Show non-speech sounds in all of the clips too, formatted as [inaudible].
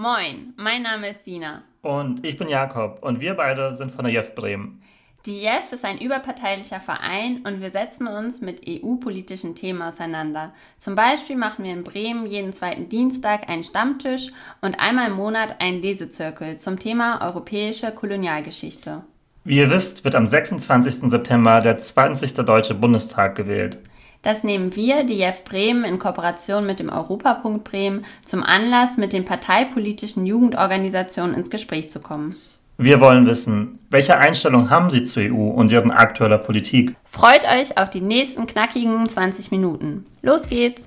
Moin, mein Name ist Sina. Und ich bin Jakob und wir beide sind von der JEF Bremen. Die JEF ist ein überparteilicher Verein und wir setzen uns mit EU-politischen Themen auseinander. Zum Beispiel machen wir in Bremen jeden zweiten Dienstag einen Stammtisch und einmal im Monat einen Lesezirkel zum Thema europäische Kolonialgeschichte. Wie ihr wisst, wird am 26. September der 20. Deutsche Bundestag gewählt. Das nehmen wir, die JEF Bremen, in Kooperation mit dem Europapunkt Bremen zum Anlass, mit den parteipolitischen Jugendorganisationen ins Gespräch zu kommen. Wir wollen wissen, welche Einstellung haben Sie zur EU und Ihren aktueller Politik? Freut euch auf die nächsten knackigen 20 Minuten. Los geht's!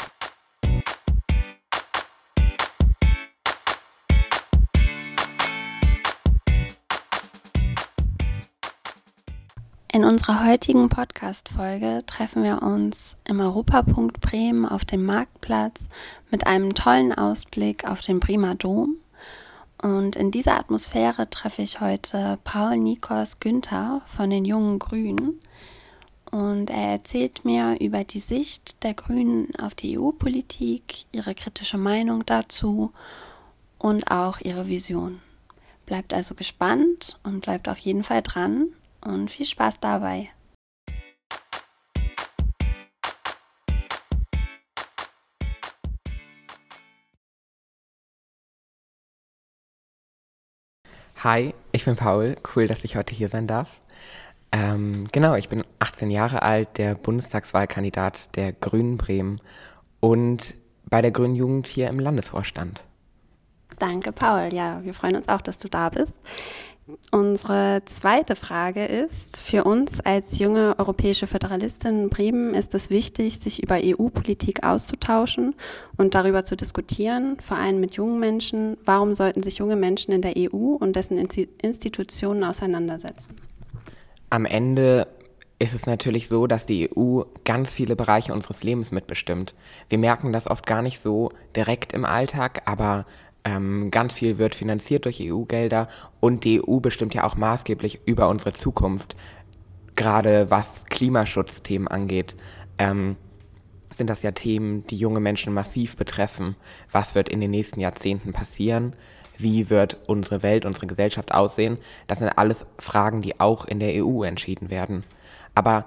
In unserer heutigen Podcast-Folge treffen wir uns im Europapunkt Bremen auf dem Marktplatz mit einem tollen Ausblick auf den Bremer Dom und in dieser Atmosphäre treffe ich heute Paul Nikos Günther von den Jungen Grünen. Und er erzählt mir über die Sicht der Grünen auf die EU-Politik, ihre kritische Meinung dazu und auch ihre Vision. Bleibt also gespannt und bleibt auf jeden Fall dran und viel Spaß dabei. Hi, ich bin Paul. Cool, dass ich heute hier sein darf. Ähm, genau, ich bin 18 Jahre alt, der Bundestagswahlkandidat der Grünen Bremen und bei der Grünen Jugend hier im Landesvorstand. Danke, Paul. Ja, wir freuen uns auch, dass du da bist. Unsere zweite Frage ist, für uns als junge europäische Föderalistin in Bremen ist es wichtig, sich über EU-Politik auszutauschen und darüber zu diskutieren, vor allem mit jungen Menschen. Warum sollten sich junge Menschen in der EU und dessen Institutionen auseinandersetzen? Am Ende ist es natürlich so, dass die EU ganz viele Bereiche unseres Lebens mitbestimmt. Wir merken das oft gar nicht so direkt im Alltag, aber ähm, ganz viel wird finanziert durch EU-Gelder und die EU bestimmt ja auch maßgeblich über unsere Zukunft, gerade was Klimaschutzthemen angeht. Ähm, sind das ja Themen, die junge Menschen massiv betreffen. Was wird in den nächsten Jahrzehnten passieren? Wie wird unsere Welt, unsere Gesellschaft aussehen? Das sind alles Fragen, die auch in der EU entschieden werden. Aber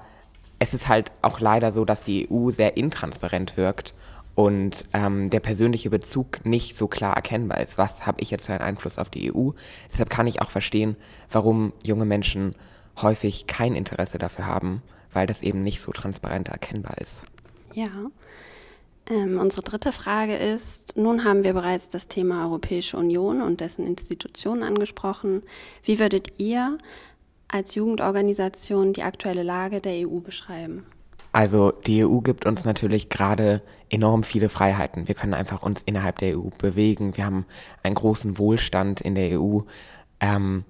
es ist halt auch leider so, dass die EU sehr intransparent wirkt und ähm, der persönliche Bezug nicht so klar erkennbar ist. Was habe ich jetzt für einen Einfluss auf die EU? Deshalb kann ich auch verstehen, warum junge Menschen häufig kein Interesse dafür haben, weil das eben nicht so transparent erkennbar ist. Ja. Ähm, unsere dritte Frage ist, nun haben wir bereits das Thema Europäische Union und dessen Institutionen angesprochen. Wie würdet ihr als Jugendorganisation die aktuelle Lage der EU beschreiben? Also die EU gibt uns natürlich gerade enorm viele Freiheiten. Wir können einfach uns innerhalb der EU bewegen. Wir haben einen großen Wohlstand in der EU. Ähm,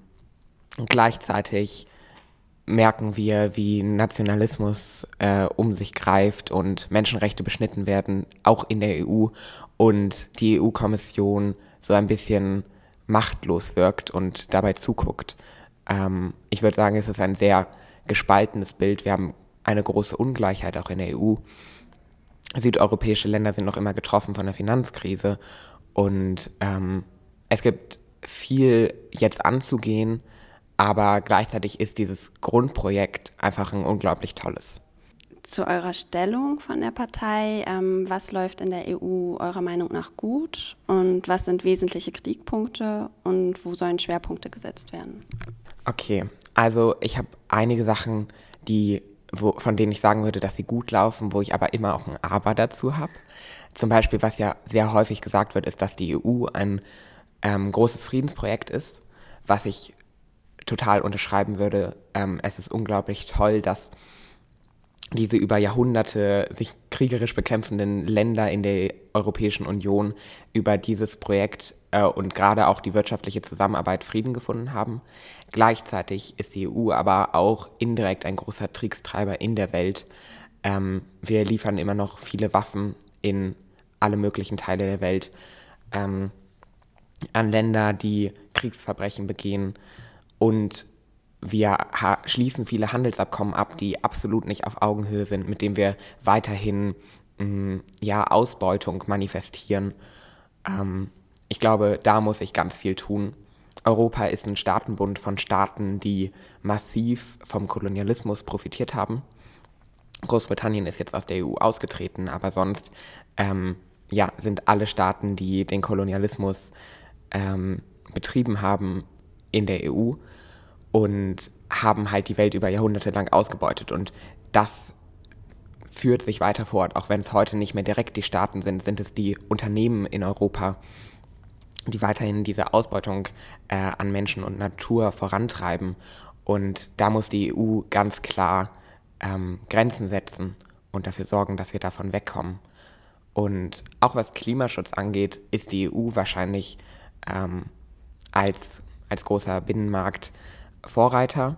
gleichzeitig merken wir, wie Nationalismus äh, um sich greift und Menschenrechte beschnitten werden, auch in der EU. Und die EU-Kommission so ein bisschen machtlos wirkt und dabei zuguckt. Ähm, ich würde sagen, es ist ein sehr gespaltenes Bild. Wir haben eine große Ungleichheit auch in der EU. Südeuropäische Länder sind noch immer getroffen von der Finanzkrise und ähm, es gibt viel jetzt anzugehen, aber gleichzeitig ist dieses Grundprojekt einfach ein unglaublich tolles. Zu eurer Stellung von der Partei, ähm, was läuft in der EU eurer Meinung nach gut und was sind wesentliche Kritikpunkte und wo sollen Schwerpunkte gesetzt werden? Okay, also ich habe einige Sachen, die wo, von denen ich sagen würde, dass sie gut laufen, wo ich aber immer auch ein Aber dazu habe. Zum Beispiel, was ja sehr häufig gesagt wird, ist, dass die EU ein ähm, großes Friedensprojekt ist, was ich total unterschreiben würde. Ähm, es ist unglaublich toll, dass diese über Jahrhunderte sich kriegerisch bekämpfenden Länder in der Europäischen Union über dieses Projekt äh, und gerade auch die wirtschaftliche Zusammenarbeit Frieden gefunden haben. Gleichzeitig ist die EU aber auch indirekt ein großer Kriegstreiber in der Welt. Ähm, wir liefern immer noch viele Waffen in alle möglichen Teile der Welt ähm, an Länder, die Kriegsverbrechen begehen und wir schließen viele Handelsabkommen ab, die absolut nicht auf Augenhöhe sind, mit denen wir weiterhin mh, mm, ja, Ausbeutung manifestieren. Ähm, ich glaube, da muss ich ganz viel tun. Europa ist ein Staatenbund von Staaten, die massiv vom Kolonialismus profitiert haben. Großbritannien ist jetzt aus der EU ausgetreten, aber sonst ähm, ja, sind alle Staaten, die den Kolonialismus ähm, betrieben haben, in der EU und haben halt die Welt über Jahrhunderte lang ausgebeutet. Und das führt sich weiter fort, auch wenn es heute nicht mehr direkt die Staaten sind, sind es die Unternehmen in Europa, die weiterhin diese Ausbeutung äh, an Menschen und Natur vorantreiben. Und da muss die EU ganz klar ähm, Grenzen setzen und dafür sorgen, dass wir davon wegkommen. Und auch was Klimaschutz angeht, ist die EU wahrscheinlich ähm, als, als großer Binnenmarkt Vorreiter.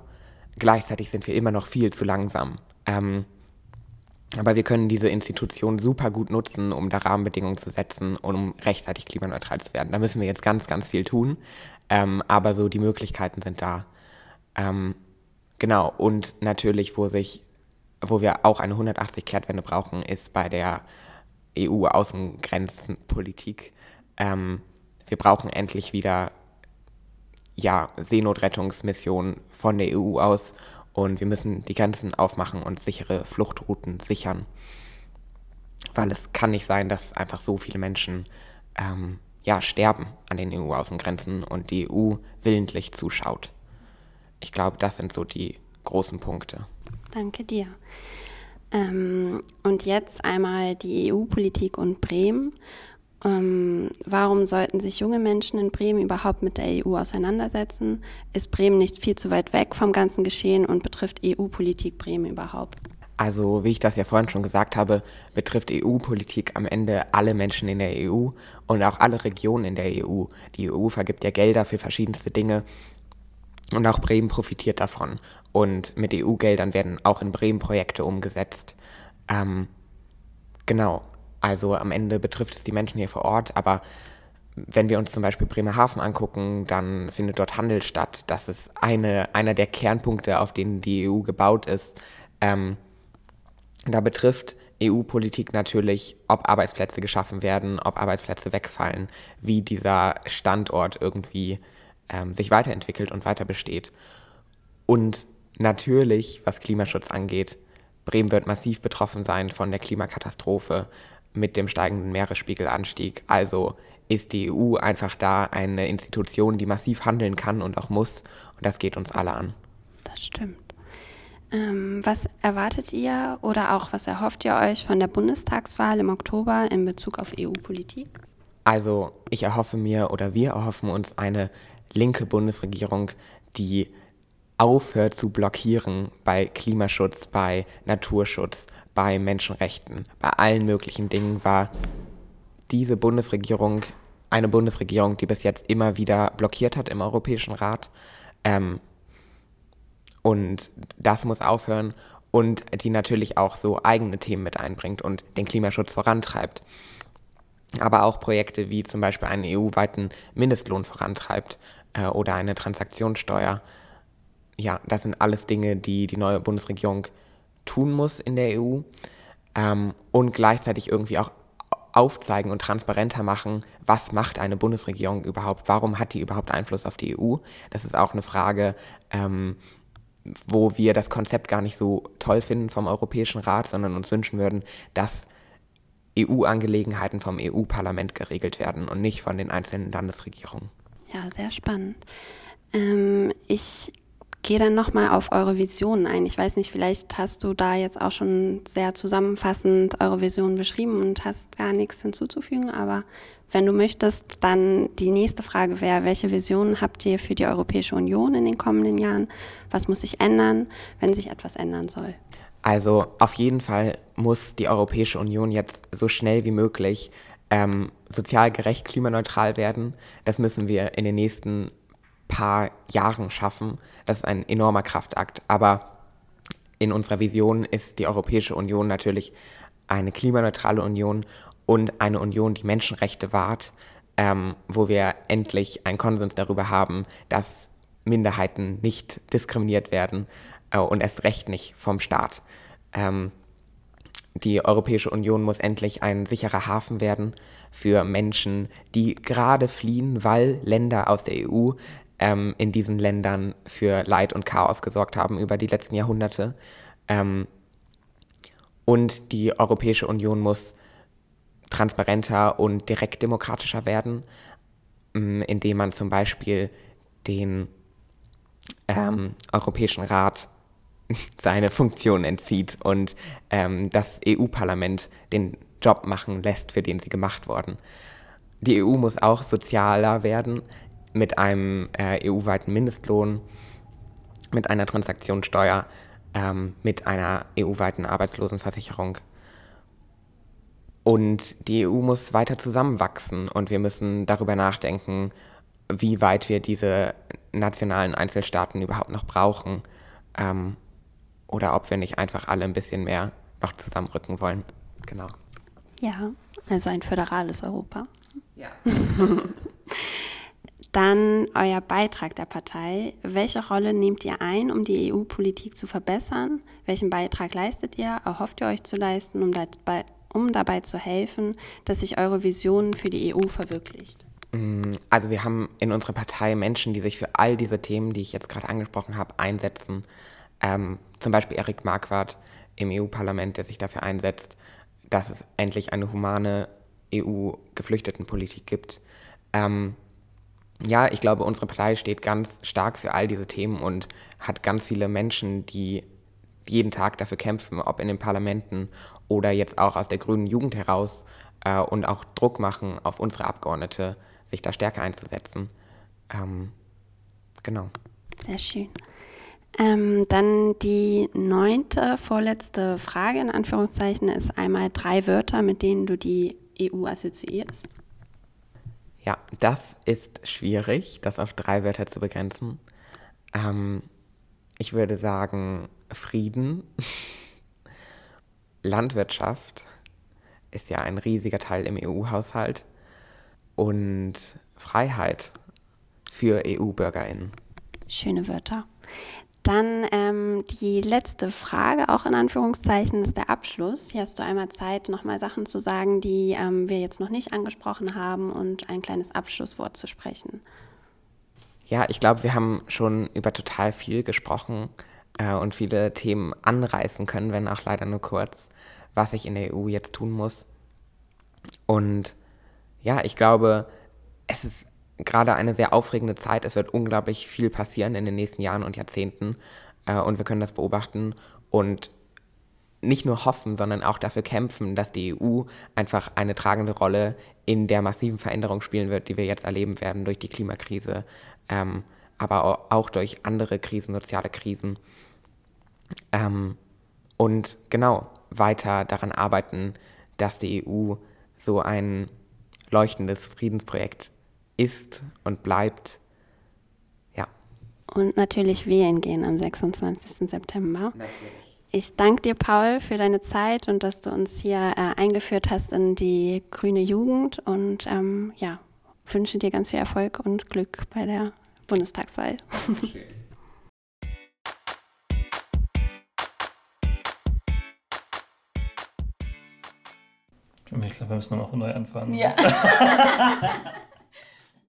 Gleichzeitig sind wir immer noch viel zu langsam. Ähm, aber wir können diese Institution super gut nutzen, um da Rahmenbedingungen zu setzen und um rechtzeitig klimaneutral zu werden. Da müssen wir jetzt ganz, ganz viel tun. Ähm, aber so die Möglichkeiten sind da. Ähm, genau. Und natürlich, wo sich, wo wir auch eine 180-Kehrtwende brauchen, ist bei der EU-Außengrenzenpolitik. Ähm, wir brauchen endlich wieder ja, Seenotrettungsmissionen von der EU aus und wir müssen die Grenzen aufmachen und sichere Fluchtrouten sichern. Weil es kann nicht sein, dass einfach so viele Menschen ähm, ja, sterben an den EU-Außengrenzen und die EU willentlich zuschaut. Ich glaube, das sind so die großen Punkte. Danke dir. Ähm, und jetzt einmal die EU-Politik und Bremen. Ähm, warum sollten sich junge Menschen in Bremen überhaupt mit der EU auseinandersetzen? Ist Bremen nicht viel zu weit weg vom ganzen Geschehen und betrifft EU-Politik Bremen überhaupt? Also, wie ich das ja vorhin schon gesagt habe, betrifft EU-Politik am Ende alle Menschen in der EU und auch alle Regionen in der EU. Die EU vergibt ja Gelder für verschiedenste Dinge und auch Bremen profitiert davon. Und mit EU-Geldern werden auch in Bremen Projekte umgesetzt. Ähm, genau, also am Ende betrifft es die Menschen hier vor Ort, aber wenn wir uns zum Beispiel Bremerhaven angucken, dann findet dort Handel statt. Das ist eine, einer der Kernpunkte, auf denen die EU gebaut ist. Ähm, da betrifft EU-Politik natürlich, ob Arbeitsplätze geschaffen werden, ob Arbeitsplätze wegfallen, wie dieser Standort irgendwie ähm, sich weiterentwickelt und weiter besteht. Und natürlich, was Klimaschutz angeht, Bremen wird massiv betroffen sein von der Klimakatastrophe mit dem steigenden Meeresspiegelanstieg. Also ist die EU einfach da eine Institution, die massiv handeln kann und auch muss. Und das geht uns alle an. Das stimmt. Ähm, was erwartet ihr oder auch was erhofft ihr euch von der Bundestagswahl im Oktober in Bezug auf EU-Politik? Also ich erhoffe mir oder wir erhoffen uns eine linke Bundesregierung, die aufhört zu blockieren bei Klimaschutz, bei Naturschutz, bei Menschenrechten, bei allen möglichen Dingen war diese Bundesregierung eine Bundesregierung, die bis jetzt immer wieder blockiert hat im Europäischen Rat. Ähm, und das muss aufhören und die natürlich auch so eigene Themen mit einbringt und den Klimaschutz vorantreibt. Aber auch Projekte wie zum Beispiel einen EU-weiten Mindestlohn vorantreibt äh, oder eine Transaktionssteuer. Ja, das sind alles Dinge, die die neue Bundesregierung tun muss in der EU ähm, und gleichzeitig irgendwie auch aufzeigen und transparenter machen, was macht eine Bundesregierung überhaupt, warum hat die überhaupt Einfluss auf die EU. Das ist auch eine Frage, ähm, wo wir das Konzept gar nicht so toll finden vom Europäischen Rat, sondern uns wünschen würden, dass EU-Angelegenheiten vom EU-Parlament geregelt werden und nicht von den einzelnen Landesregierungen. Ja, sehr spannend. Ähm, ich gehe dann nochmal auf eure Visionen ein. Ich weiß nicht, vielleicht hast du da jetzt auch schon sehr zusammenfassend eure Visionen beschrieben und hast gar nichts hinzuzufügen, aber wenn du möchtest, dann die nächste Frage wäre, welche Visionen habt ihr für die Europäische Union in den kommenden Jahren? Was muss sich ändern, wenn sich etwas ändern soll? Also auf jeden Fall muss die Europäische Union jetzt so schnell wie möglich ähm, sozial gerecht klimaneutral werden. Das müssen wir in den nächsten paar Jahren schaffen. Das ist ein enormer Kraftakt. Aber in unserer Vision ist die Europäische Union natürlich eine klimaneutrale Union und eine Union, die Menschenrechte wahrt, ähm, wo wir endlich einen Konsens darüber haben, dass Minderheiten nicht diskriminiert werden äh, und erst recht nicht vom Staat. Ähm, die Europäische Union muss endlich ein sicherer Hafen werden für Menschen, die gerade fliehen, weil Länder aus der EU ähm, in diesen Ländern für Leid und Chaos gesorgt haben über die letzten Jahrhunderte. Ähm, und die Europäische Union muss transparenter und direkt demokratischer werden, ähm, indem man zum Beispiel den ähm, Europäischen Rat [laughs] seine Funktion entzieht und ähm, das EU-Parlament den Job machen lässt, für den sie gemacht wurden. Die EU muss auch sozialer werden mit einem äh, EU-weiten Mindestlohn, mit einer Transaktionssteuer, ähm, mit einer EU-weiten Arbeitslosenversicherung. Und die EU muss weiter zusammenwachsen und wir müssen darüber nachdenken, wie weit wir diese nationalen Einzelstaaten überhaupt noch brauchen ähm, oder ob wir nicht einfach alle ein bisschen mehr noch zusammenrücken wollen. Genau. Ja, also ein föderales Europa. Ja. [laughs] Dann euer Beitrag der Partei. Welche Rolle nehmt ihr ein, um die EU-Politik zu verbessern? Welchen Beitrag leistet ihr? Erhofft ihr euch zu leisten, um dabei, um dabei zu helfen, dass sich eure Vision für die EU verwirklicht? Mm, also wir haben in unserer Partei Menschen, die sich für all diese Themen, die ich jetzt gerade angesprochen habe, einsetzen. Ähm, zum Beispiel Erik Marquardt im EU-Parlament, der sich dafür einsetzt, dass es endlich eine humane EU-Geflüchtetenpolitik gibt. Ähm, ja, ich glaube, unsere Partei steht ganz stark für all diese Themen und hat ganz viele Menschen, die jeden Tag dafür kämpfen, ob in den Parlamenten oder jetzt auch aus der grünen Jugend heraus äh, und auch Druck machen auf unsere Abgeordnete, sich da stärker einzusetzen. Ähm, genau. Sehr schön. Ähm, dann die neunte, vorletzte Frage in Anführungszeichen ist einmal drei Wörter, mit denen du die EU assoziierst. Ja, das ist schwierig, das auf drei Wörter zu begrenzen. Ähm, ich würde sagen Frieden, [laughs] Landwirtschaft ist ja ein riesiger Teil im EU-Haushalt und Freiheit für EU-Bürgerinnen. Schöne Wörter. Dann ähm, die letzte Frage, auch in Anführungszeichen, ist der Abschluss. Hier hast du einmal Zeit, nochmal Sachen zu sagen, die ähm, wir jetzt noch nicht angesprochen haben und ein kleines Abschlusswort zu sprechen. Ja, ich glaube, wir haben schon über total viel gesprochen äh, und viele Themen anreißen können, wenn auch leider nur kurz, was ich in der EU jetzt tun muss. Und ja, ich glaube, es ist gerade eine sehr aufregende Zeit. Es wird unglaublich viel passieren in den nächsten Jahren und Jahrzehnten. Äh, und wir können das beobachten und nicht nur hoffen, sondern auch dafür kämpfen, dass die EU einfach eine tragende Rolle in der massiven Veränderung spielen wird, die wir jetzt erleben werden durch die Klimakrise, ähm, aber auch durch andere Krisen, soziale Krisen. Ähm, und genau weiter daran arbeiten, dass die EU so ein leuchtendes Friedensprojekt ist und bleibt. Ja. Und natürlich wählen gehen am 26. September. Natürlich. Ich danke dir, Paul, für deine Zeit und dass du uns hier äh, eingeführt hast in die grüne Jugend und ähm, ja, wünsche dir ganz viel Erfolg und Glück bei der Bundestagswahl. Schön. Ich glaube, wir müssen nochmal neu anfangen. Ja. [laughs]